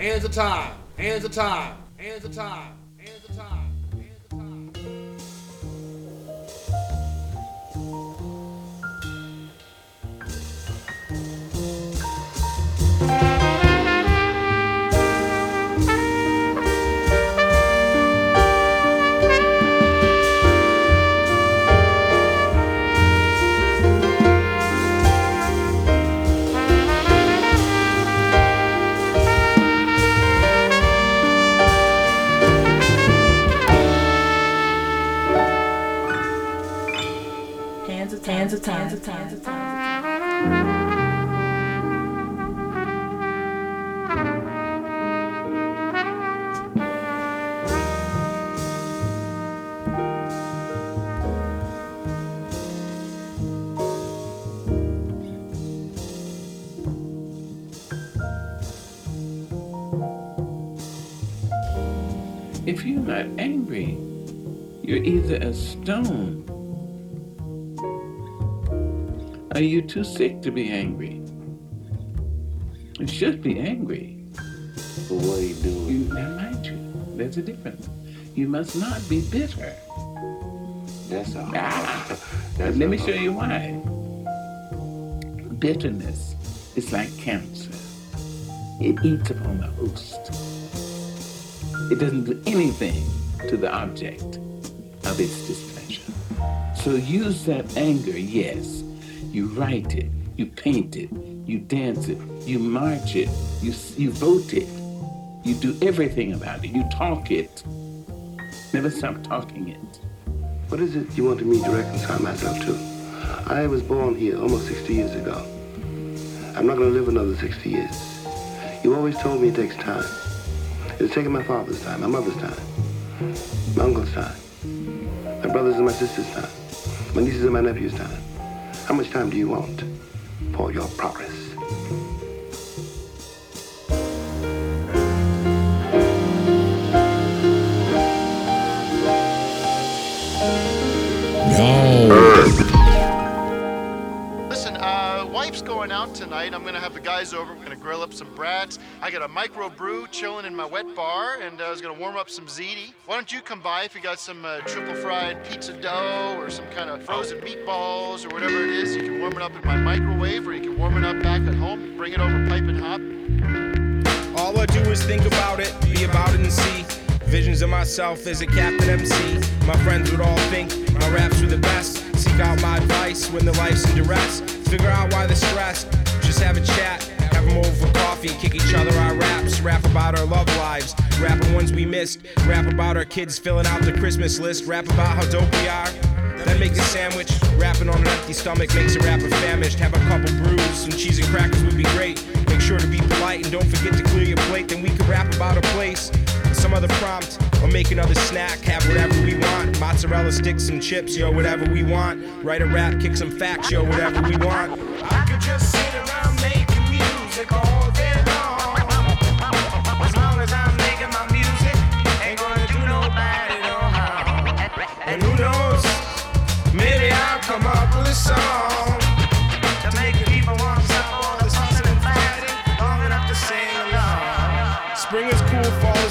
Hands of time. Hands of time. Hands of time. Hands of time. Of time. Hands of time. Hands of time. If you're not angry, you're either a stone too sick to be angry? You should be angry. But what are you doing? You, now, mind you, there's a difference. You must not be bitter. That's all. Ah, That's let me show you why. Bitterness is like cancer. It eats upon the host. It doesn't do anything to the object of its displeasure. So use that anger, yes. You write it, you paint it, you dance it, you march it, you, you vote it, you do everything about it, you talk it. Never stop talking it. What is it you wanted me to reconcile myself to? I was born here almost 60 years ago. I'm not going to live another 60 years. You always told me it takes time. It's taken my father's time, my mother's time, my uncle's time, my brothers and my sisters' time, my nieces and my nephews' time. How much time do you want for your progress? Tonight. I'm gonna have the guys over. We're gonna grill up some brats. I got a micro brew chilling in my wet bar, and uh, I was gonna warm up some ziti. Why don't you come by if you got some uh, triple fried pizza dough or some kind of frozen meatballs or whatever it is? You can warm it up in my microwave, or you can warm it up back at home. Bring it over pipe and hop. All I do is think about it, be about it and see. Visions of myself as a captain MC. My friends would all think my raps were the best. Seek out my advice when the life's in duress. Figure out why they're stressed. Have a chat, have them over for coffee, kick each other our raps, rap about our love lives, rap ones we missed, rap about our kids filling out the Christmas list, rap about how dope we are. Then make a sandwich. Rapping on an empty stomach makes a rapper famished. Have a couple brews, some cheese and crackers would be great. Make sure to be polite and don't forget to clear your plate. Then we could rap about a place, some other prompt, or make another snack. Have whatever we want. Mozzarella sticks, some chips, yo, whatever we want. Write a rap, kick some facts, yo, whatever we want. I could just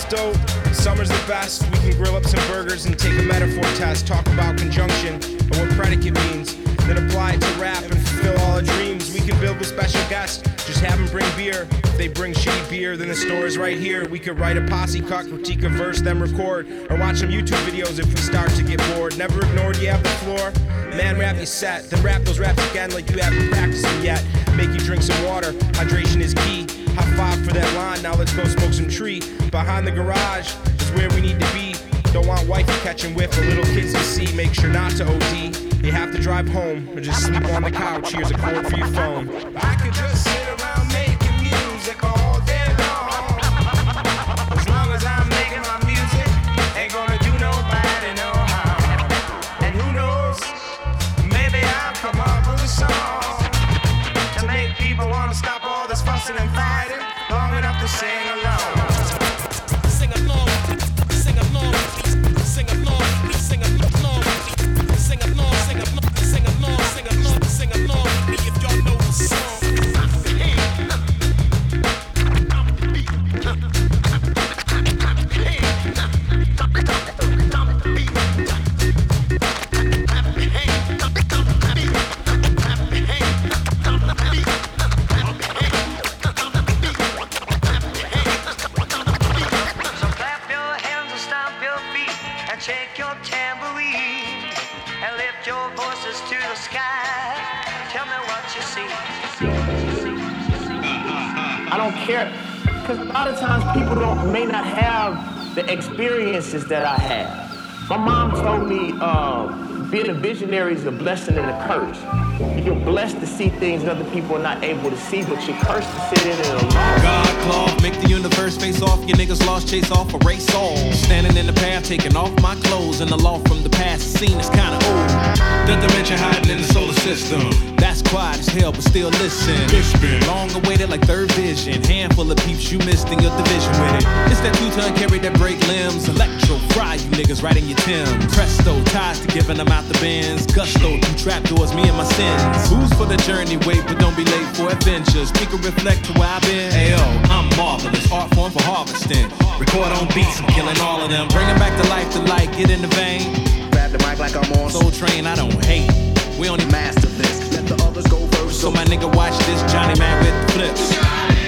dope. Summer's the best. We can grill up some burgers and take a metaphor test. Talk about conjunction and what predicate means. Then apply it to rap and fulfill all our dreams. We can build with special guests. Just have them bring beer. If they bring shitty beer, then the store is right here. We could write a posse cut, critique a verse, then record. Or watch some YouTube videos if we start to get bored. Never ignored, you have the floor. Man, rap your set. Then rap those raps again like you haven't practiced them yet. Make you drink some water. Hydration is key. High five for that line. Now let's go smoke some tree. Behind the garage is where we need to be. Don't want wifey catching whiff or little kids to see. Make sure not to OD. You have to drive home or just sleep on the couch. Here's a cord for your phone music on. Experiences that I have. My mom told me uh, being a visionary is a blessing and a curse. You're blessed to see things other people are not able to see, but you're cursed to sit in it alone. God cloth, make the universe face off. Your niggas lost, chase off, erase all. Standing in the path, taking off my clothes, and the law from the past the scene is kinda old. The dimension hiding in the solar system. That's quiet as hell, but still listen. It's been long awaited like third vision. Handful of peeps you missed in your division with it. It's that two ton carry that break limbs. Electro fry you niggas right in your Tim. Presto ties to giving them out the bins. Gusto through trapdoors, me and my sins. Who's for the journey? Wait, but don't be late for adventures. Speak or reflect to where I've been. Ayo, I'm marvelous. Art form for harvesting. Record on beats, I'm killing all of them. Bringing back to life to light, get in the vein. Grab the mic like I'm on Soul Train, I don't hate. We only master this. Let the others go first. So my nigga watch this Johnny Man with flips.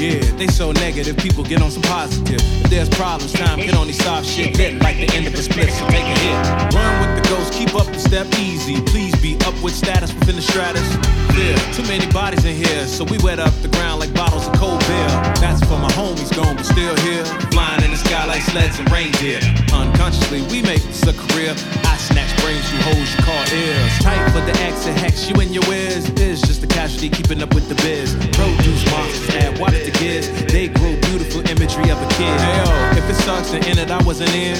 Yeah, they so negative, people get on some positive. If there's problems, time get on these shit lit like the end of a split, so take a hit. Run with the ghost, keep up the step easy. Please be up with status within the stratus. Yeah, too many bodies in here, so we wet up the ground like bottles of cold beer. That's for my homies gone, but still here. Flying in the sky like sleds and reindeer. Unconsciously, we make this a career. I snatch brains through holes you call ears. Tight for the X and hex you in your ears. Is just a casualty keeping up with the biz. Produce monsters, add watch the kids. They grow beautiful imagery of a kid. Hey, yo, if it sucks to end it, I wasn't in.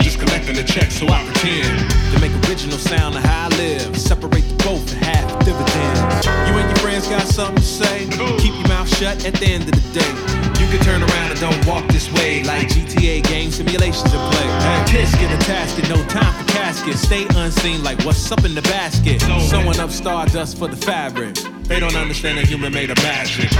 Just collecting the check so I pretend to make original sound of how I live. Separate the both and half dividends. You and your friends got something to say? Keep your mouth shut at the end of the day. You can turn around and don't walk this way like GTA game simulations in play. Hey, kiss, casket. Stay unseen like what's up in the basket. Sewing up stardust for the fabric. They don't understand that human made of magic.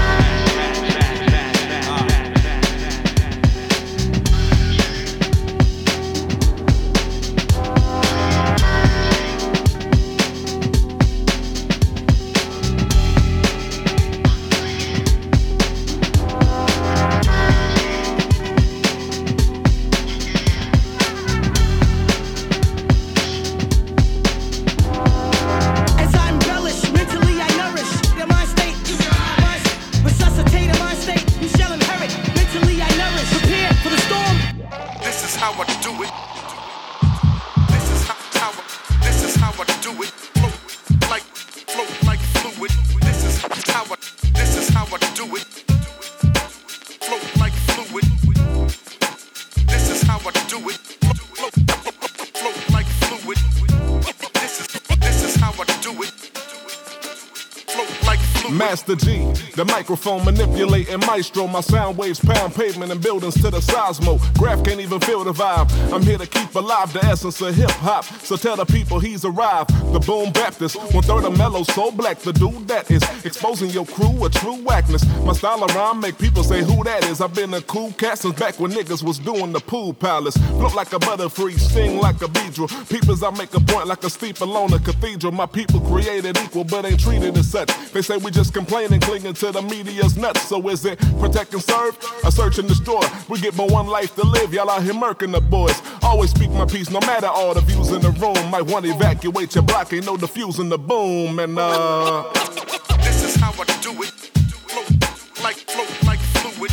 The microphone manipulating maestro. My sound waves pound pavement and buildings to the seismo. Graph can't even feel the vibe. I'm here to keep alive the essence of hip hop. So tell the people he's arrived. The boom Baptist, one third of mellow, so black. The dude that is exposing your crew a true whackness. My style of rhyme make people say who that is. I've been a cool cat since back when niggas was doing the pool palace. Float like a butterfree, sting like a beedrill. Peoples, I make a point like a steeple on a cathedral. My people created equal, but ain't treated as such. They say we just complaining, clinging to the media's nuts. So is it protect and serve? A search and destroy. We get but one life to live. Y'all out here murking the boys. Always speak my piece, no matter all the views in the room. Might want to evacuate your block, ain't no diffusing the boom. And uh. This is how I do it. Like float like fluid.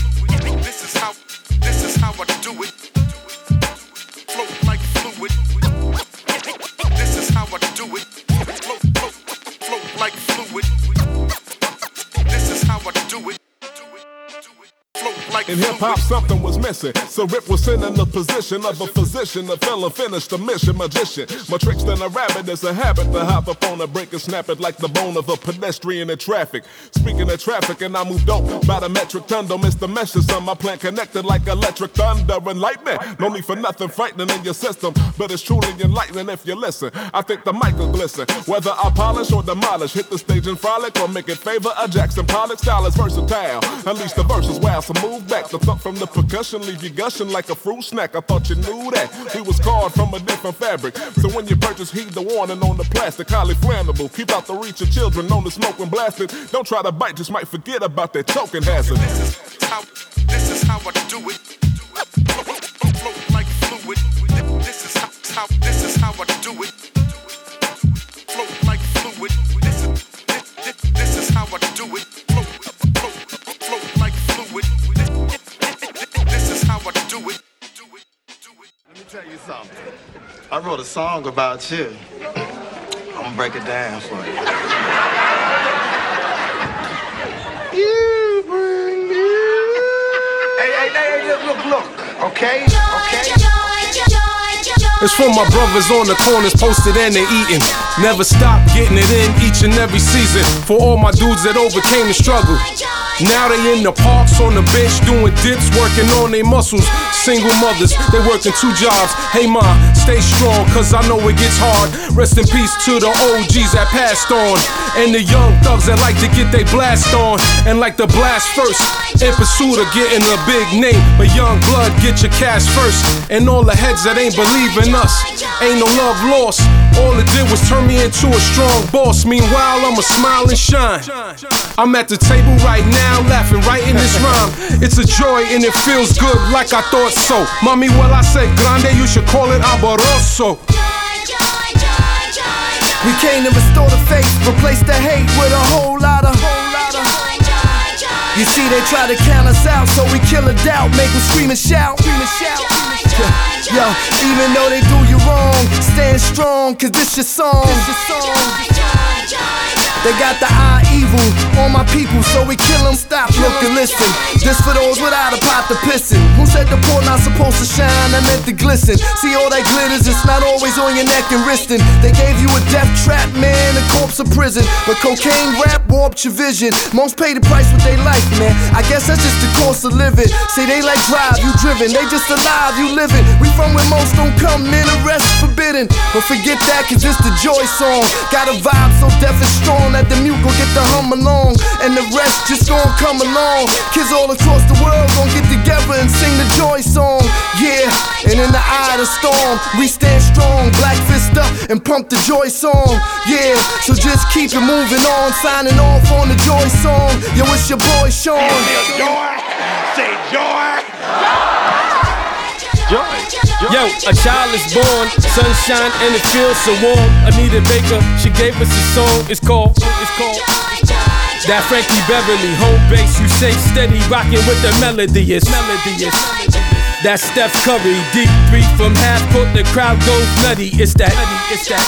This is how this is how I do it. Float like fluid. This is how I do it. In hip hop, something was missing. So Rip was sent in the position of a physician, a fella finished the mission, magician. My tricks than a rabbit is a habit to hop up on a break and snap it like the bone of a pedestrian in traffic. Speaking of traffic, and I moved dope by the metric ton, don't message. On my plan connected like electric thunder and lightning. No need for nothing frightening in your system, but it's truly enlightening if you listen. I think the mic will glisten. Whether I polish or demolish, hit the stage and frolic or make it favor a Jackson Pollock style is versatile. At least the verse is wild, so move back. The thump from the percussion leave you gushing like a fruit snack. I thought you knew that. We was carved from a different fabric. So when you purchase, heed the warning on the plastic. Highly flammable. Keep out the reach of children known to smoke when blasted. Don't try to bite, just might forget about that choking hazard. Song about you. I'm gonna break it down for you. You bring me. Hey, hey, hey, look, look, look. Okay, okay. It's from my brothers on the corners, posted and they eating. Never stop getting it in each and every season. For all my dudes that overcame the struggle. Now they in the parks on the bench doing dips, working on their muscles. Single mothers, they working two jobs. Hey ma, stay strong, cause I know it gets hard. Rest in peace to the OGs that passed on. And the young thugs that like to get they blast on. And like to blast first, in pursuit of getting a big name. But young blood, get your cash first. And all the heads that ain't believing us, ain't no love lost. All it did was turn me into a strong boss. Meanwhile, I'ma smile and shine. I'm at the table right now, laughing right in this rhyme. It's a joy and it feels good like I thought so. Mommy, well, I said grande, you should call it alborozo. We came to restore the faith, replace the hate with a whole lot of. You see, they try to count us out, so we kill a doubt, make them scream and shout. Scream and shout. Yo, even though they do you wrong, stand strong, cause this your song. They got the eye evil on my people, so we kill them. Stop, look and listen. This for those without a pot to piss in. Who said the poor not supposed to shine? I meant to glisten. See all that glitters, it's not always on your neck and wristin'. They gave you a death trap, man, a corpse of prison. But cocaine rap warped your vision. Most pay the price with their life, man. I guess that's just the cost of living. See, they like drive, you driven. They just alive, you living. We from where most don't come, man, the rest forbidden. But forget that, cause it's the joy song. Got a vibe so deaf and strong that the mute gon' get the hum along. And the rest just gon' come along. Kids all across the world gon' get together and sing the joy song. Yeah, and in the eye of the storm, we stand strong. Black fist up and pump the joy song. Yeah, so just keep it moving on. Signing off on the joy song. Yo, it's your boy Sean. Joy. Say joy. Yo, a child is born, sunshine and it feels so warm. Anita Baker, she gave us a song. It's called, it's called. That Frankie Beverly, home base, you say steady, rocking with the melodious, melodious. That Steph Curry, deep three from half court, the crowd goes nutty. It's that, it's that,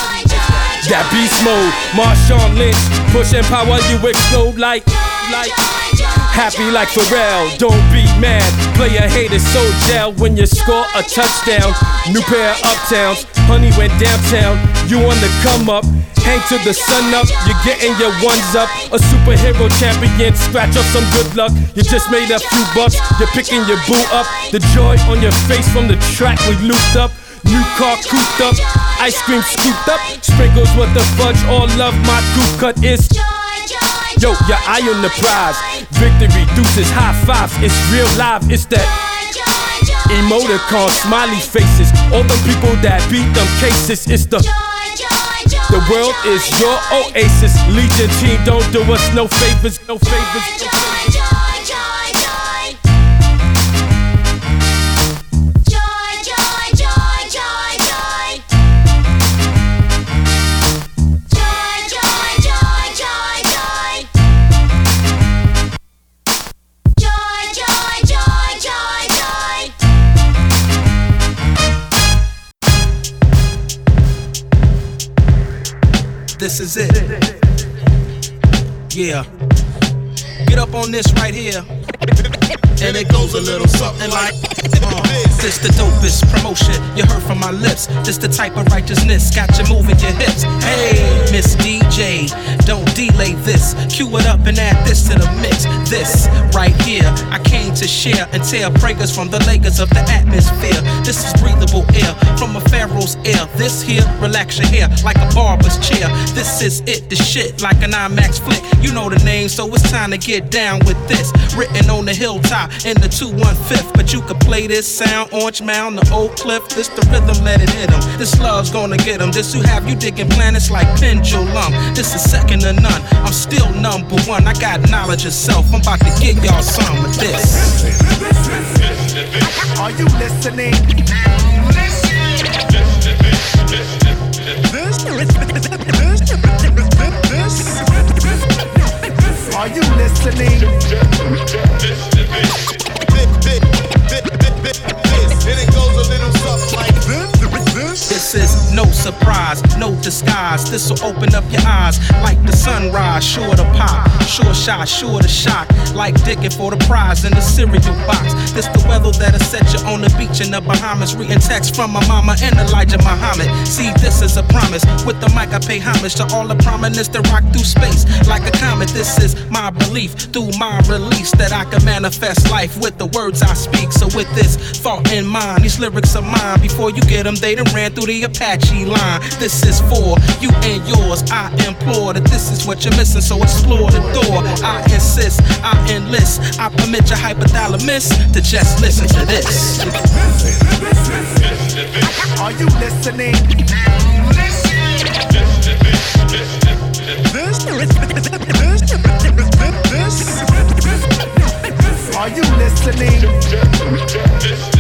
that beast mode. Marshawn Lynch, pushing power, you explode like, like. Happy like Pharrell, don't be mad. Player hater so gel when you score a touchdown. New pair of uptowns, honey went downtown. You on the come up, hang to the sun up. You're getting your ones up. A superhero champion, scratch up some good luck. You just made a few bucks, you're picking your boo up. The joy on your face from the track we looped up. New car cooped up, ice cream scooped up. Sprinkles with the fudge, all love my coupe cut is. Yo, your eye on the prize. Victory deuces, high fives. It's real live. It's that emoticon, smiley faces. All the people that beat them cases. It's the the world is your oasis. Legion team, don't do us no favors, no favors. No favors. Is it. Yeah. Get up on this right here. And it goes a little something like uh, This the dopest promotion you heard from my lips. This the type of righteousness got you moving your hips. Hey, Miss DJ, don't delay this. Cue it up and add this to the mix. This right here, I came to share and tear prayers from the Lakers of the atmosphere. This is breathable air from a pharaoh's ear. This here, relax your hair like a barber's chair. This is it, the shit like an IMAX flick. You know the name, so it's time to get down with this. Written on the hilltop in the 215th, but you could play this sound, Orange Mound, the old cliff. This the rhythm, let it hit 'em. This love's gonna get 'em. This who have you digging planets like pendulum. This is second to none. I'm still number one. I got knowledge of self. I'm about to give y'all some of this. Are you listening? Are you listening? Skies. This'll open up your eyes like the sunrise. Sure to pop, sure shot, sure to shock. Like digging for the prize in the cereal box. This the weather that'll set you on the beach in the Bahamas. Reading text from my mama and Elijah Muhammad. See, this is a promise. With the mic, I pay homage to all the prominence that rock through space like a comet. This is my belief through my release that I can manifest life with the words I speak. So, with this thought in mind, these lyrics are mine. Before you get them, they done ran through the Apache line. This is for you and yours. I implore that this is what you're missing, so explore the door. I insist, I enlist, I permit your hypothalamus to just listen to this. Are you listening? This, this, this, Are you listening?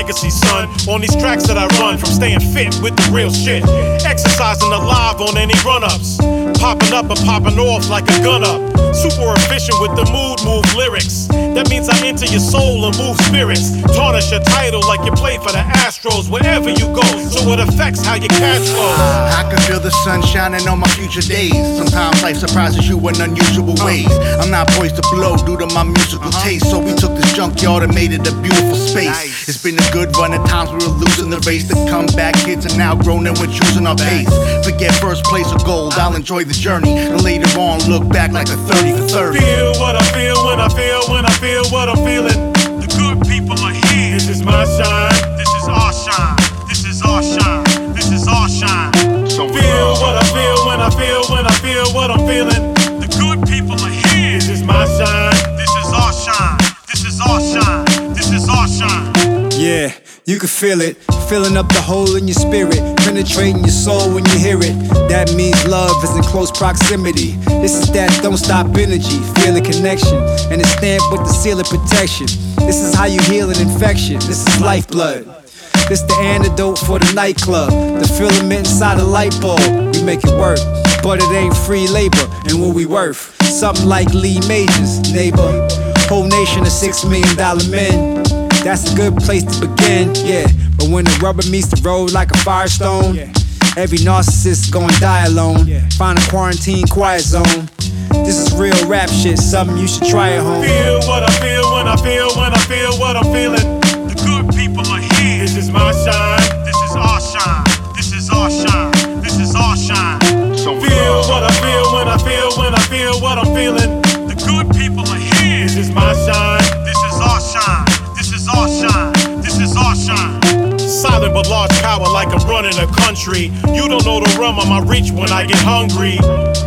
Legacy, son. On these tracks that I run, from staying fit with the real shit. Exercising alive on any run ups. Popping up and popping off like a gun up. Super efficient with the mood move lyrics. That means I enter your soul and move spirits. Tarnish your title like you play for the Astros wherever you go. So it affects how your cash flows. I can feel the sun shining on my future days. Sometimes life surprises you in unusual ways. I'm not poised to blow due to my musical uh-huh. taste, so we took this junkyard and made it a beautiful space. It's been a good run. At times we were losing the race. The comeback kids are now grown and we're choosing our pace. Forget first place or gold. I'll enjoy the journey and later on look back like a 30 for 30. Feel what I feel when I feel when I feel what I'm feeling. The good people are here. This is my shine. This is our shine. This is our shine. This is our shine. Uh, feel what I feel when I feel when I feel what I'm feeling. The good people are here. This is my shine. This is our shine. This is our shine. This is our shine. Yeah, you can feel it, filling up the hole in your spirit, penetrating your soul when you hear it. That means love is in close proximity. This is that don't stop energy, feel the connection, and it's stamped with the seal of protection. This is how you heal an infection. This is lifeblood. This the antidote for the nightclub, the filament inside a light bulb. We make it work, but it ain't free labor, and what we worth? Something like Lee Majors, neighbor. Whole nation of six million dollar men. That's a good place to begin, yeah. But when the rubber meets the road like a firestone, every narcissist gonna die alone. Find a quarantine quiet zone. This is real rap shit, something you should try at home. Feel what I feel when I feel when I feel what I'm feeling. The good people are here. This is my shine. This is our shine. This is our shine. This is our shine. feel what I feel when I feel when I feel what I'm feeling. The good people are here. This is my shine. But large power like I'm running a country. You don't know the rum on my reach when I get hungry.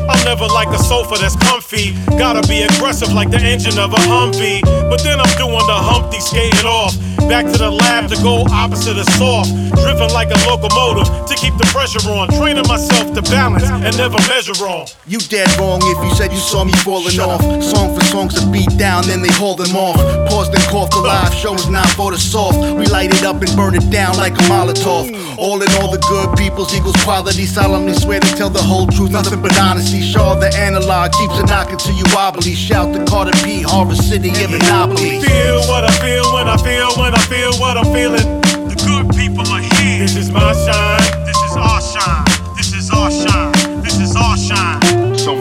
I'm never like a sofa that's comfy. Gotta be aggressive like the engine of a Humvee. But then I'm doing the Humpty skating off. Back to the lab to go opposite of soft. Driven like a locomotive to keep the pressure on. Training myself to balance and never measure wrong. You dead wrong if you said you saw me falling off. Song for songs to beat down, then they haul them off. Pause then cough the live show is not for the soft. We light it up and burn it down like a Molotov. All in all, the good people's equals quality. Solemnly swear to tell the whole truth, nothing but honesty. Shaw the analog keeps it knocking till you wobbly. Shout the Carter P, Harvest City, and Monopoly. Feel what I feel when I feel when I feel what I'm feeling. The good people are here. This is my shine. This is our shine. This is our shine. This is our shine.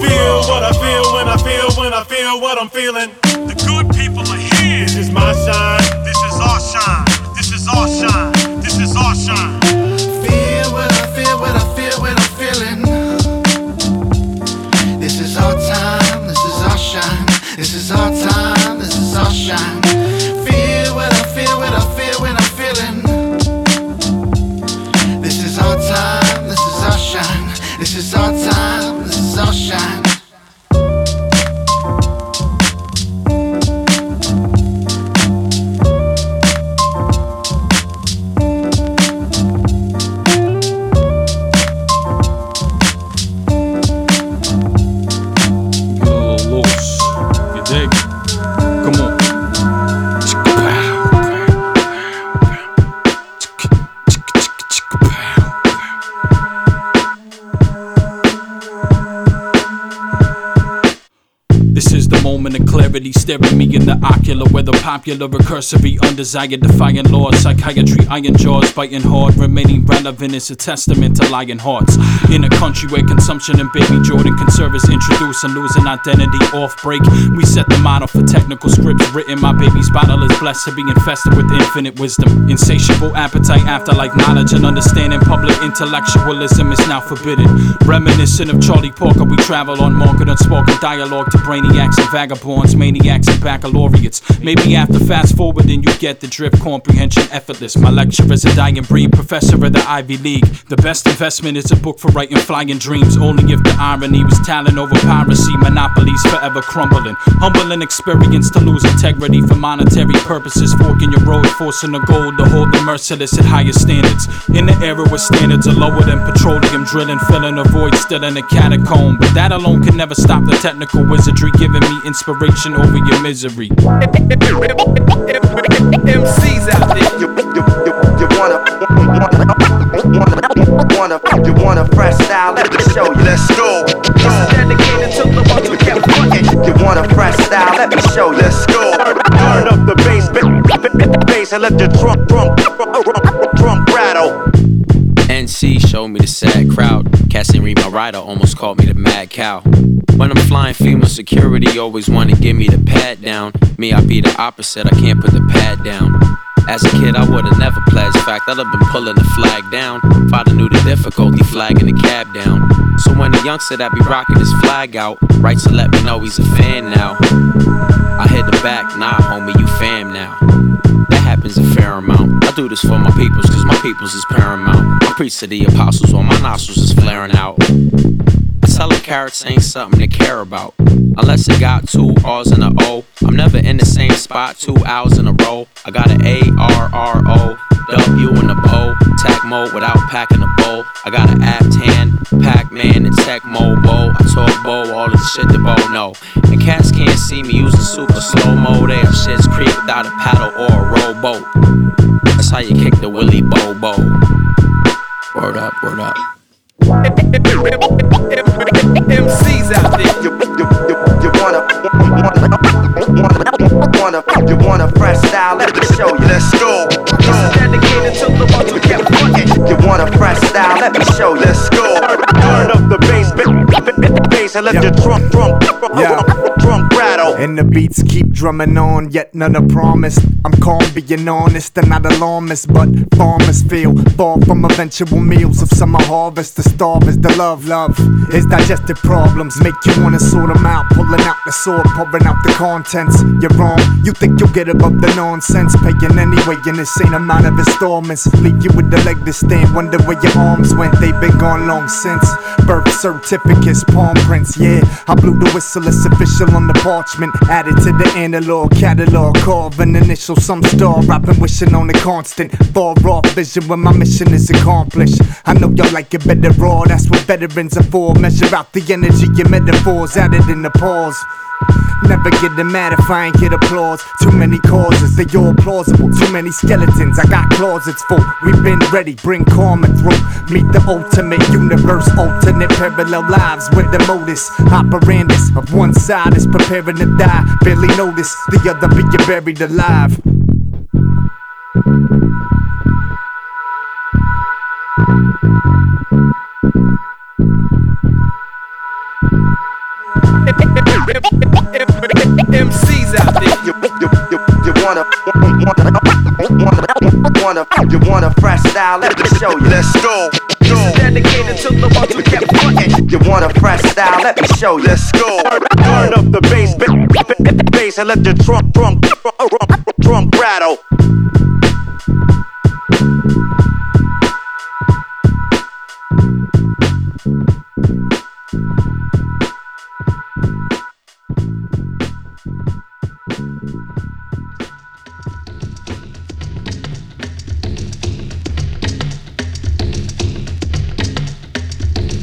feel what I feel when I feel when I feel what I'm feeling. The good people are here. This is my shine. This is our shine. This is our shine. Feel what I feel, what I feel, what I'm feeling. This is our time, this is our shine. This is our time, this is our shine. Popular, recursory, undesired, defying laws. Psychiatry, iron jaws, biting hard. Remaining relevant is a testament to lying hearts. In a country where consumption and baby Jordan can serve as introduce and losing identity off break. We set the model for technical scripts written. My baby's bottle is blessed to be infested with infinite wisdom. Insatiable appetite, afterlife knowledge, and understanding. Public intellectualism is now forbidden. Reminiscent of Charlie Parker, we travel on market unspoken dialogue to brainiacs and vagabonds, maniacs and baccalaureates. Maybe after fast forwarding, you get the drift, comprehension effortless. My lecture is a dying breed, professor of the Ivy League. The best investment is a book for flying dreams. Only if the irony was talent over piracy, monopolies forever crumbling. Humbling experience to lose integrity for monetary purposes. Forking your road, forcing the gold to hold the merciless at higher standards. In the era where standards are lower than petroleum drilling, filling a void still in a catacomb. But that alone can never stop the technical wizardry, giving me inspiration over your misery. MCs out there. You, you, you, you wanna, wanna, wanna, you want a fresh style? Let me show you. Let's go. This is dedicated to the ones who kept fronting. You want a fresh style? Let me show you. Let's go. Turn up the bass, bass, and let the drum, drum, drum, drum rattle. NC showed me the sad crowd. Casting read my rider almost called me the mad cow. When I'm flying female security, always wanna give me the pad down. Me, I be the opposite, I can't put the pad down. As a kid, I would've never pledged. Fact, I'd have been pulling the flag down. Have knew the difficulty, flagging the cab down. So when the youngster that be rocking his flag out writes to let me know he's a fan now, I hit the back, nah, homie, you fam now. That happens a fair amount. I do this for my peoples, cause my peoples is paramount. I preach to the apostles while my nostrils is flaring out. Tell carrots ain't something to care about. Unless it got two R's and a O. I'm never in the same spot two hours in a row. I got an A R R O. W in the bow, tag mode without packing a bowl. I got an apt hand, Pac Man, and Tech Mobo. I talk bow, all this shit the bow know. And cats can't see me using super slow mo. They have shit's creep without a paddle or a rowboat. That's how you kick the Willy Bobo. Word up, word up. MCs out there. You, you, you, you wanna, wanna, wanna, wanna, you want a fresh style? Let me show you. Let's go. This is dedicated to the ones who kept fronting. You want a fresh style? Let me show you. Let's go. Turn up the bass, bass, and let the drum, drum, drum, drum And the beats keep drumming on, yet none are promised. I'm calm, being honest, and not alarmist, but farmers feel far from eventual meals of summer harvest. The starve is the love, love is digestive problems. Make you wanna sort them out, pulling out the sword, pouring out the contents. You're wrong, you think you'll get above the nonsense, paying anyway in the same amount of installments. Leave you with the leg to stand, wonder where your arms went. They've been gone long since. Birth certificates, palm prints, yeah. I blew the whistle, it's official on the parchment. Added to the analog catalog, carving initial, some star. I've been wishing on a constant, far off vision when my mission is accomplished. I know y'all like it better raw, that's what veterans are for. Measure out the energy, your metaphors added in the pause. Never getting mad if I ain't get applause. Too many causes, they all plausible. Too many skeletons, I got closets full. We've been ready, bring karma through. Meet the ultimate universe, alternate parallel lives with the modus operandus of one side is preparing to die. Barely notice the other being buried alive. MCs out there. You, you, you, you wanna, wanna, wanna, wanna, you want a fresh style? Let me show you. Let's go. This dedicated to the ones who kept fronting. You want a fresh style? Let me show you. Let's go. Turn up the bass, bass, and let the drum, drum, drum, drum rattle.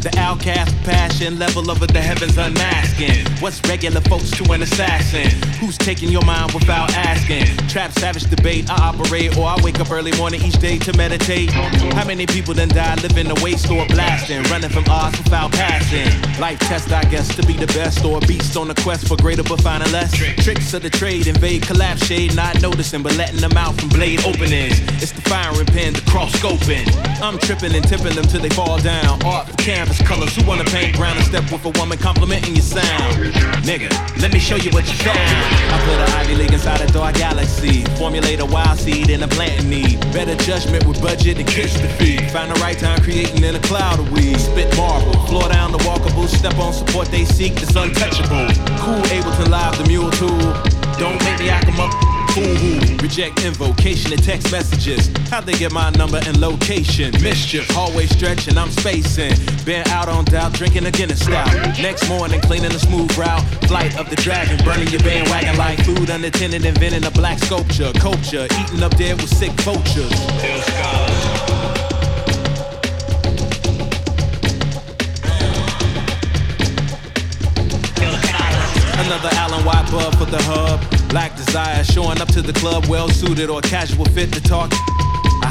The outcast level over the heavens unmasking. What's regular folks to an assassin? Who's taking your mind without asking? Trap savage debate, I operate, or I wake up early morning each day to meditate. How many people then die living the waste or blasting, running from odds without passing? Life test, I guess, to be the best, or a beast on a quest for greater but finding less. Tricks of the trade, invade, collapse, shade, not noticing, but letting them out from blade openings. It's the firing pin, the cross scoping. I'm tripping and tipping them till they fall down. Art for canvas colors, who wanna paint brown and step with a woman complimenting your sound? Nigga, let me show you what you found. I put an Ivy League inside a dark galaxy. Formulate a wild seed in a plant need. Better judgment with budget and kiss the feet. Find the right time creating in a cloud of weed. Spit marble, floor down the walkable. Step on support they seek, it's untouchable. Cool, able to live the mule tool. Don't make me act 'em up. Fool who reject invocation and text messages. How'd they get my number and location? Mischief, hallway stretching, I'm spacing. Been out on doubt, drinking a Guinness stout. Next morning, cleaning a smooth route. Flight of the dragon, burning your bandwagon like food unattended, inventing a black sculpture. Culture, eating up dead with sick vultures. Another Allen White bub for the hub. Lack desire, showing up to the club well suited or casual fit to talk.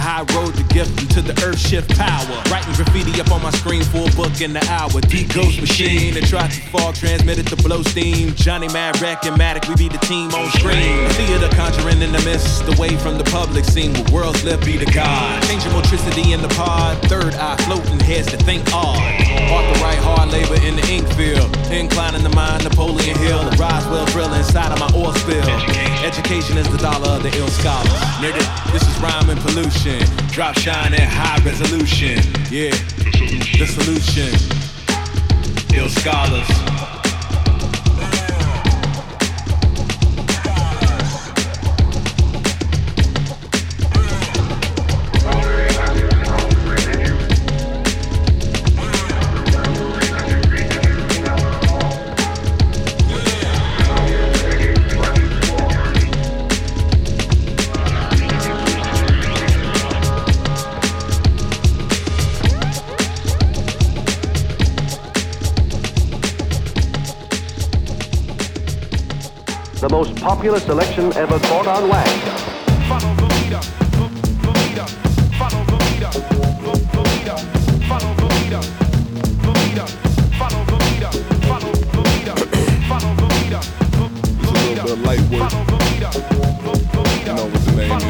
High road to gift into the earth shift power. Writing graffiti up on my screen for a book in the hour. Deep ghost machine that tried to fall, transmitted to blow steam. Johnny Mad Wreck and Matic, we be the team on screen. Theater conjuring in the mist, away from the public scene where worlds live be the God. Changing electricity in the pod, third eye floating heads to think odd. Off the right hard labor in the ink field. Inclining the mind, Napoleon Hill. A Roswell drill inside of my oil spill. Education is the dollar of the ill scholar. Nigga, this is rhyme and pollution. Drop shine at high resolution. Yeah, the solution. Ill scholars. Popular selection ever caught on wax. It's a little bit of light work. You know what the name is.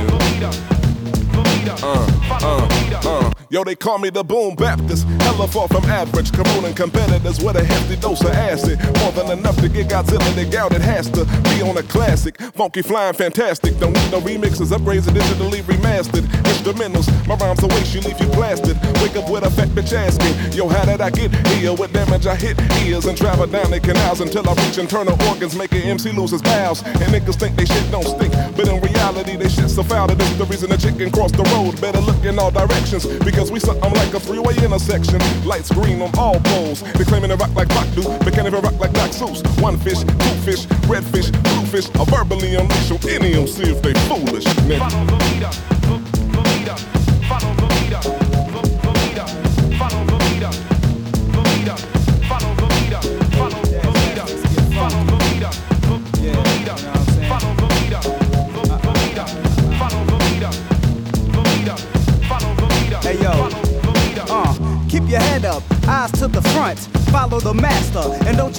Uh, uh, uh. Yo, they call me the Boom Baptist. Hella far from average. Corroding competitors with a hefty dose of acid. More than enough to get Godzilla the gout. It has to be on a classic. Funky, flying, fantastic. Don't need no remixes. Upgrades are digitally remastered. Instrumentals. My rhymes are way she leave you blasted. Wake up with a fat bitch asking, Yo, how did I get here? What damage I hit ears and travel down the canals until I reach internal organs, making MC lose his bowels. And niggas think they shit don't stink. But in reality, they shit so foul that it's the reason the chicken crossed the road. Better look in all directions because we something like a freeway intersection. Lights green on all poles. They claiming to rock like Bach do, but can't even rock like Doc Seuss. One fish, two fish, red fish, blue fish. I verbally unleash on any of 'em, see if they foolish. Nigga. Hey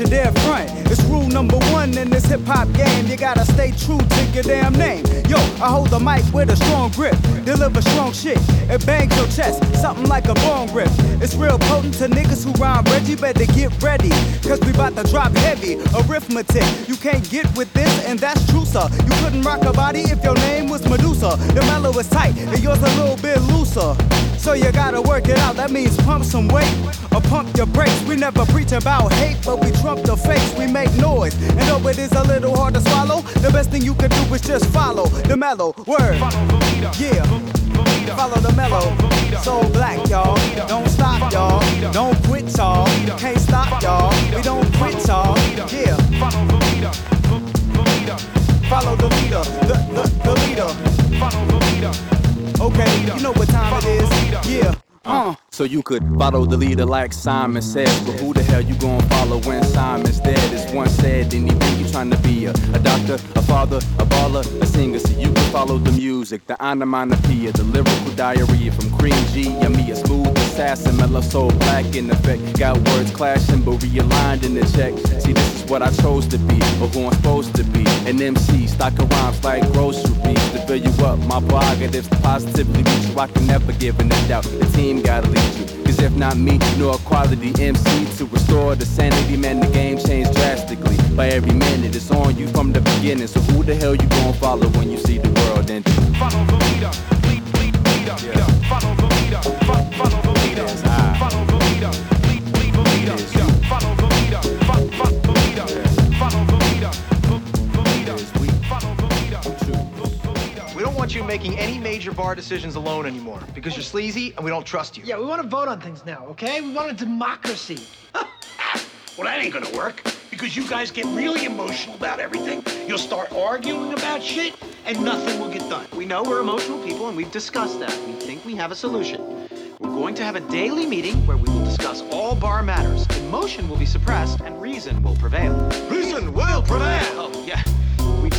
and don't front. In this hip hop game. You gotta stay true to your damn name. Yo, I hold the mic with a strong grip, deliver strong shit. It bangs your chest, something like a bone grip. It's real potent to niggas who rhyme Reggie. Better get ready, cause we bout to drop heavy. Arithmetic, you can't get with this, and that's true, sir. You couldn't rock a body if your name was Medusa. The mellow is tight, and yours a little bit looser. So you gotta work it out, that means pump some weight or pump your brakes. We never preach about hate, but we trump the fakes. We make noise, and though it is a little hard to swallow, the best thing you can do is just follow the mellow word. Yeah, follow the mellow. So black, y'all. Don't stop, y'all. Don't quit, y'all. Can't stop, y'all. We don't quit, y'all. Yeah. Follow the leader, the, the, the leader. Okay, you know what time it is. Yeah. Uh, So you could follow the leader like Simon says. But who the hell you gonna follow when Simon's dead? As one said, anyway, you be trying to be a, a doctor, a father, a baller, a singer. So you can follow the music, the onomatopoeia, the lyrical diarrhea from Cream G. Yeah, me a smooth assassin, mellow soul, black in effect. Got words clashing, but realigned in the check. See, this is what I chose to be, or who I'm supposed to be. An MC, stock of rhymes like groceries to fill you up. My prerogatives positively reach you. I can never give in a doubt. The team gotta lead Cause if not me, no quality MC to restore the sanity, man, the game changed drastically. By every minute, it's on you from the beginning. So who the hell you gonna follow when you see the world ending? Follow the leader, lead, lead, leader, leader. Follow the leader, fo- follow the leader, making any major bar decisions alone anymore because you're sleazy and we don't trust you. Yeah, we want to vote on things now, okay? We want a democracy. Well, that ain't gonna work because you guys get really emotional about everything. You'll start arguing about shit and nothing will get done. We know we're emotional people and we've discussed that. We think we have a solution. We're going to have a daily meeting where we will discuss all bar matters. Emotion will be suppressed and reason will prevail. Reason will prevail. Oh, yeah.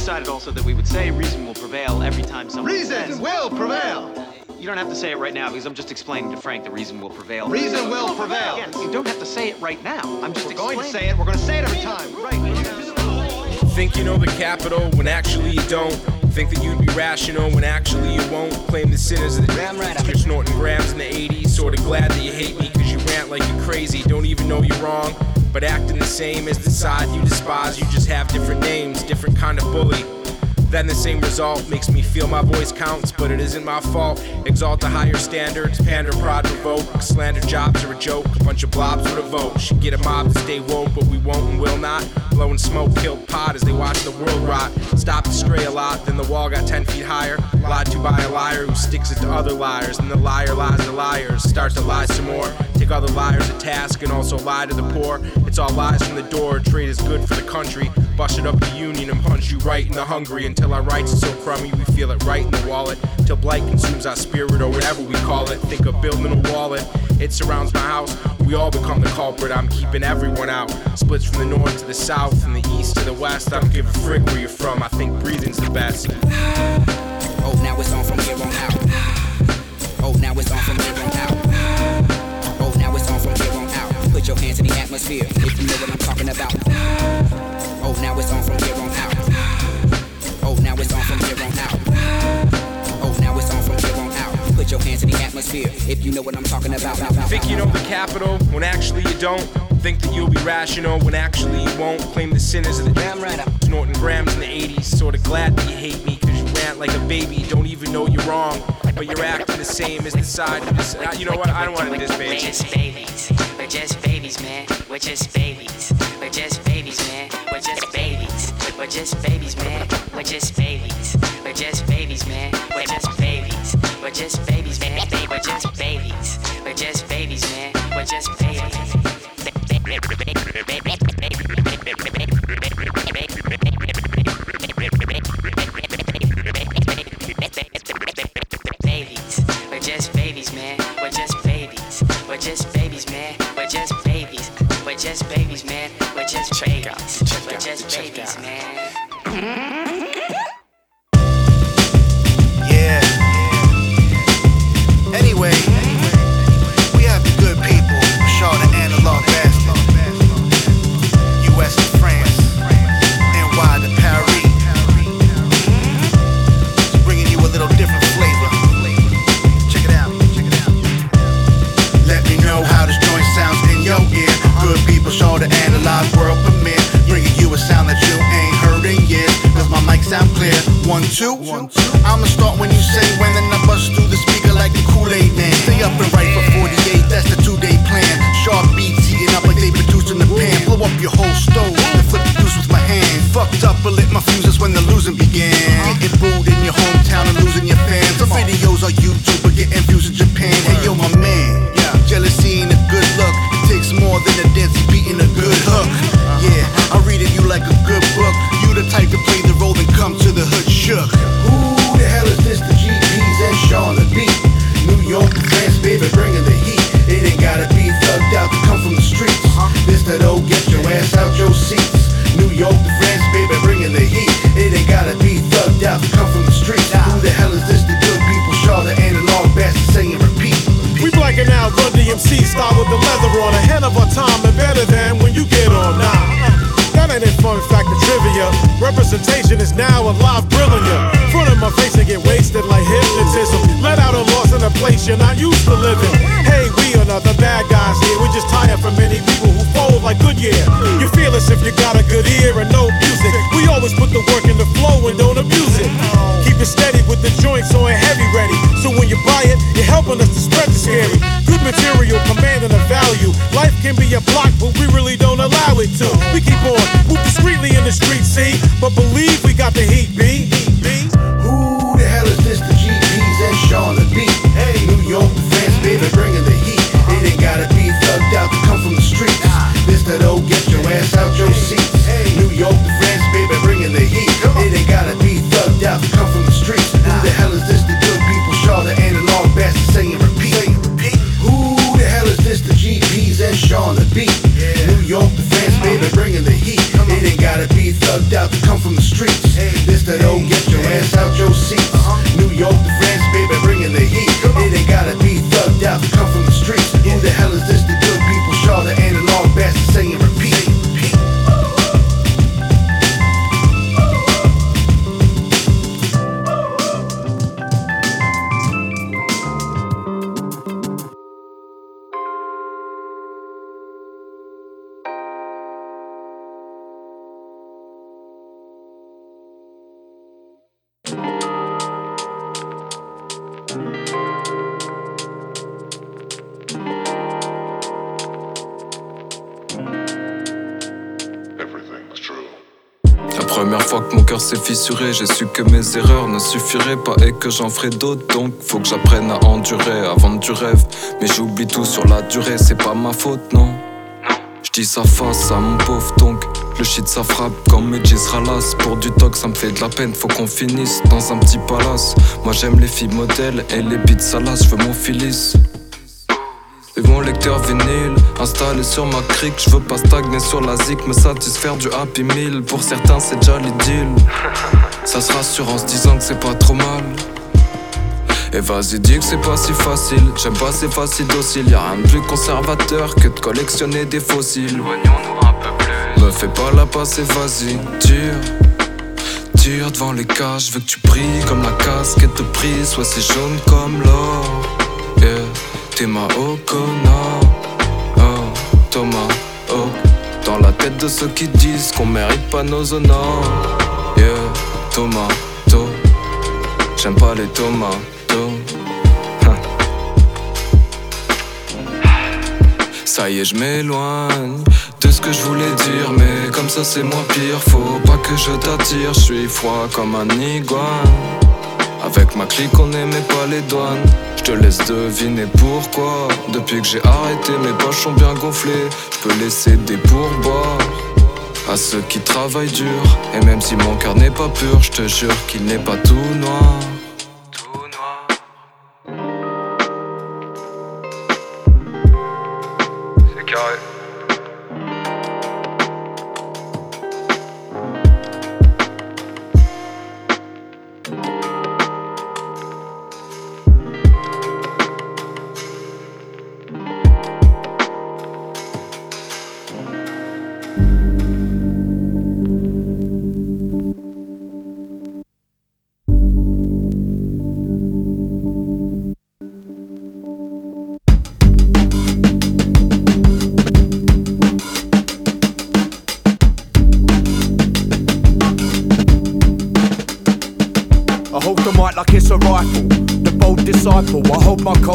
We decided also that we would say reason will prevail every time someone Reason says- will prevail. You don't have to say it right now because I'm just explaining to Frank the reason will prevail. Reason will prevail. Yes, you don't have to say it right now. I'm just We're going to say it. We're going to say it every time. Think you know the capital when actually you don't. Think that you'd be rational when actually you won't. Claim the sinners of the damn right. You're snorting grams in the 80s. Sorta glad that you hate me cause you rant like you're crazy. Don't even know you're wrong. But acting the same as the side you despise. You just have different names, different kind of bully. Then the same result makes me feel my voice counts, but it isn't my fault. Exalt the higher standards, pander, prod, provoke. Slander jobs are a joke, a bunch of blobs with a vote. Should get a mob to stay woke, but we won't and will not. Blowing smoke, killed pot as they watch the world rot. Stopped to stray a lot, then the wall got 10 feet higher. Lied to by a liar who sticks it to other liars, and the liar lies to liars. Start to lie some more. Take other liars to task and also lie to the poor. It's all lies from the door. Trade is good for the country. Bust it up the union and punch you right in the hungry until our rights are so crummy we feel it right in the wallet. Till blight consumes our spirit or whatever we call it. Think of building a wallet. It surrounds my house. We all become the culprit. I'm keeping everyone out. Splits from the north to the south, from the east to the west. I don't give a frick where you're from. I think breathing's the best. Oh, now it's on from here on out. Oh, now it's on from here on out. Your hands in the atmosphere if you know what I'm talking about. Oh, now it's on from here on out. Oh, now it's on from here on out. Oh, now it's on from here on out. Put your hands in the atmosphere if you know what I'm talking about. Think you know the capital when actually you don't. Think that you'll be rational when actually you won't. Claim the sinners of the damn right Snorting grams in the 80s. Sorta glad that you hate me rant like a baby. Don't even know you're wrong. But you're acting the same as the side you just. uh, You know what? I don't want to do this, We're just babies. We're just babies, man. We're just babies. We're just babies, man. We're just babies. We're just babies, man. We're just babies. We're just babies, man. We're just babies. We're just babies, man. We're just babies. We're just babies, man. We're just babies. Babies. Just babies, man. We're just babies. We're just babies, man. We're just babies. We're just babies, man. Two. I'ma start when you say j'ai su que mes erreurs ne suffiraient pas et que j'en ferais d'autres. Donc faut que j'apprenne à endurer avant du rêve. Mais j'oublie tout sur la durée, c'est pas ma faute, non? Je dis ça face à mon pauvre donc Le shit ça frappe quand Medji sera las Pour du talk ça me fait de la peine Faut qu'on finisse dans un petit palace Moi j'aime les filles modèles et les beats salaces Je veux mon Phyllis et mon lecteur vinyle installé sur ma crique, je veux pas stagner sur la zik, me satisfaire du happy meal. Pour certains, c'est déjà l'idylle. Ça se rassure en se disant que c'est pas trop mal. Et vas-y, dis que c'est pas si facile. J'aime pas c'est facile docile. Y'a rien de plus conservateur que de collectionner des fossiles. Éloignons-nous un peu plus. Me fais pas la passer, vas-y, tire. Tire devant les cages, je veux que tu brilles comme la casquette de prix. Soit c'est jaune comme l'or. Yeah. T'es ma O'Connor. Oh, Thomas, oh. Dans la tête de ceux qui disent qu'on mérite pas nos honneurs. Yeah, tomato. J'aime pas les tomates. Ça y est, je m'éloigne de ce que je voulais dire, mais comme ça c'est moins pire. Faut pas que je t'attire, je suis froid comme un iguane. Avec ma clique, on n'aimait pas les douanes. Je te laisse deviner pourquoi. Depuis que j'ai arrêté, mes poches sont bien gonflées. Je peux laisser des pourboires à ceux qui travaillent dur. Et même si mon cœur n'est pas pur, je te jure qu'il n'est pas tout noir.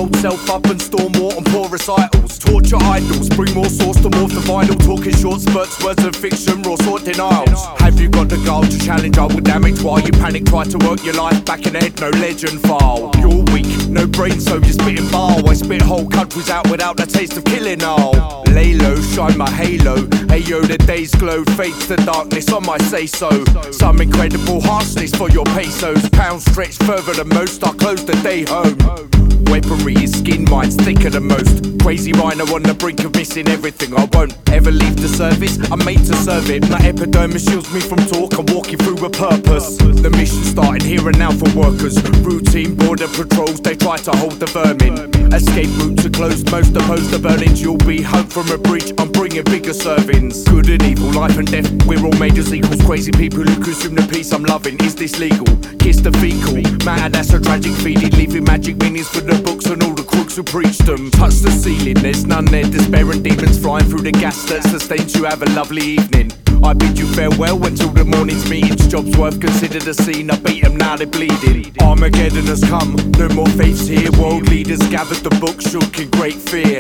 Hold self up and store more on poor recitals. Torture idols, bring more source to morph the vinyl. Talking short spurts, words of fiction, raw sort denials. Have you got the gall to challenge? I will damage while you panic. Try to work your life back in the head, no legend file. You're weak, no brain, so you're spitting bile. I spit whole countries out without the taste of killing all. Lay low, shine my halo. Ayo, the days glow, fades to darkness on my say so. Some incredible harshness for your pesos. Pounds stretched further than most, I close the day home. Weaponry is skin mines thicker than most. Crazy rhino on the brink of missing everything. I won't ever leave the service. I'm made to serve it. My epidermis shields me from talk. I'm walking through a purpose. The mission started here and now for workers. Routine border patrols. They try to hold the vermin. Escape routes are closed. Most opposed to burnings. You'll be home from a breach. I'm bringing bigger servings. Good and evil, life and death. We're all majors equals. Crazy people who consume the peace I'm loving. Is this legal? Kiss the fecal. Man, that's a tragic feeling. Leaving magic meanings for the books and all the crooks who preach them. Touch the ceiling, there's none there. Despair and demons flying through the gas that sustains you. Have a lovely evening. I bid you farewell until the morning's meetings. Jobs worth consider the scene. I beat them now they're bleeding. Armageddon has come, no more faiths here. World leaders gathered the book, shook in great fear.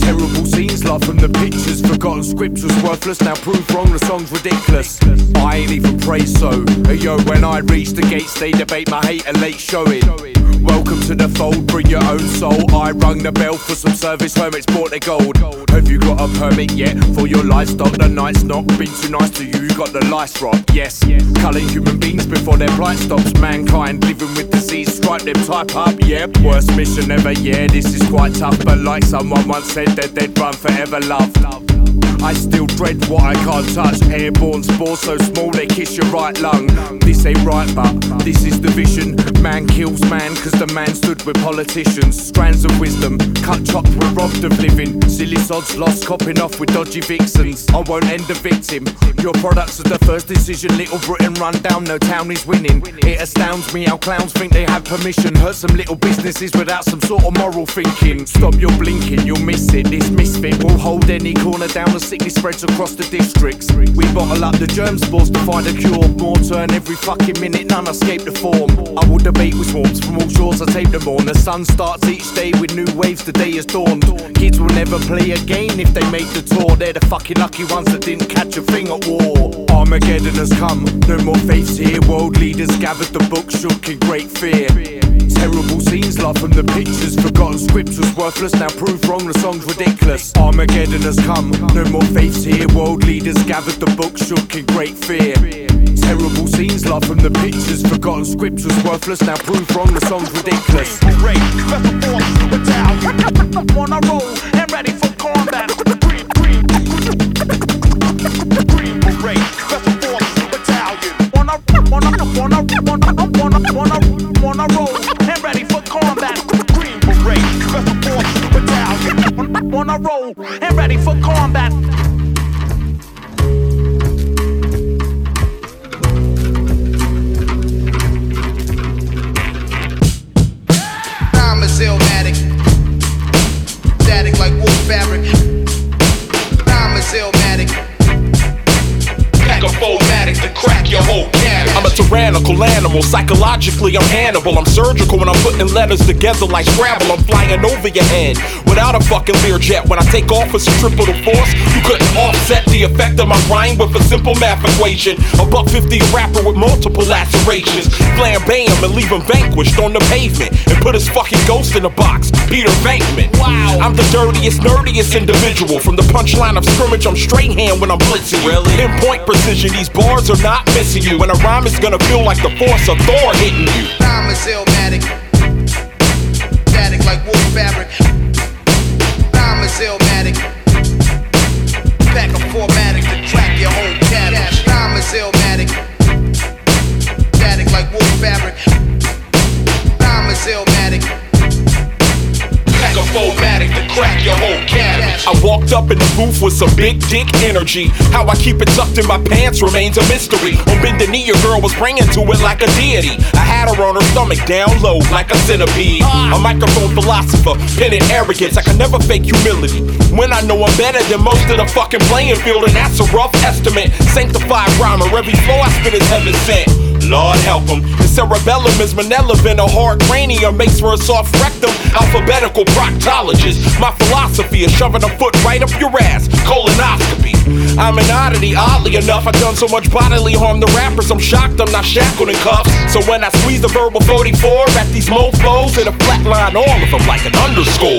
Terrible scenes, love from the pictures. Forgotten scriptures, worthless. Now prove wrong, the song's ridiculous. I ain't even praise so. Hey, yo, when I reach the gates, they debate my hate and late showing. Welcome to the fold, bring your own soul. I rung the bell for some service hermits, bought their gold. Have you got a permit yet for your livestock? The night's not been too nice to you, you got the lice rot. Yes, culling human beings before their plight stops. Mankind living with disease, stripe them type up. Yep, worst mission ever, yeah, this is quite tough. But like someone once said, that they'd run forever, Love, love. I still dread what I can't touch. Airborne spores so small they kiss your right lung. This ain't right, but this is the vision. Man kills man, cause the man stood with politicians. Strands of wisdom, cut chopped, we're robbed of living. Silly sods lost, copping off with dodgy vixens. I won't end the victim. Your products are the first decision. Little Britain run down, no town is winning. It astounds me how clowns think they have permission. Hurt some little businesses without some sort of moral thinking. Stop your blinking, you'll miss it. This misfit will hold any corner down. The sickness spreads across the districts. We bottle up the germ spores to find a cure. More turn every fucking minute, none escape the form. I will debate with swarms from all shores. I tape them on. The sun starts each day with new waves. The day is dawned. Kids will never play again if they make the tour. They're the fucking lucky ones that didn't catch a thing at war. Armageddon has come, no more faiths here. World leaders gathered the book, shook in great fear. Terrible scenes, love from the pictures. Forgotten scripts was worthless. Now prove wrong, the song's ridiculous. Armageddon has come, no more faiths here. World leaders gathered the book, shook in great fear. Terrible scenes, love from the pictures. Forgotten scripts was worthless. Now prove wrong, the song's ridiculous. On a roll and ready for combat. Green, special forces battalion. On a, on a, on a, on a, on a, on a, on a roll and And ready for combat. A tyrannical animal, psychologically I'm Hannibal. I'm surgical when I'm putting letters together like Scrabble. I'm flying over your head without a fucking Learjet. When I take off with centripetal force, you couldn't offset the effect of my rhyme with a simple math equation. A buck fifty a rapper with multiple lacerations. Flambe him and leave him vanquished on the pavement. And put his fucking ghost in a box. Peter Venkman. Wow. I'm the dirtiest, nerdiest individual. From the punchline of scrimmage, I'm straight hand when I'm blitzing you. Really? Pinpoint precision, these bars are not missing you. When a rhyme is gonna feel like the force of Thor hitting you. I'm a Zillmatic. Static like wool fabric. I'm a Zillmatic. Pack a formatic to track your whole cabbage. A to crack your whole cabbage. I walked up in the booth with some big dick energy. How I keep it tucked in my pants remains a mystery. On bended knee, your girl was praying to it like a deity. I had her on her stomach down low like a centipede. A microphone philosopher, penning arrogance. I can never fake humility. When I know I'm better than most of the fucking playing field, and that's a rough estimate. Sanctified rhymer, every flow I spit is heaven sent. Lord help him. The cerebellum is malevolent, a hard cranium makes for a soft rectum. Alphabetical proctologist. My philosophy is shoving a foot right up your ass. Colonoscopy. I'm an oddity, oddly enough. I've done so much bodily harm to rappers, I'm shocked I'm not shackled in cuffs. So when I squeeze the verbal 44 at these mofos, it'll flatline all of them like an underscore.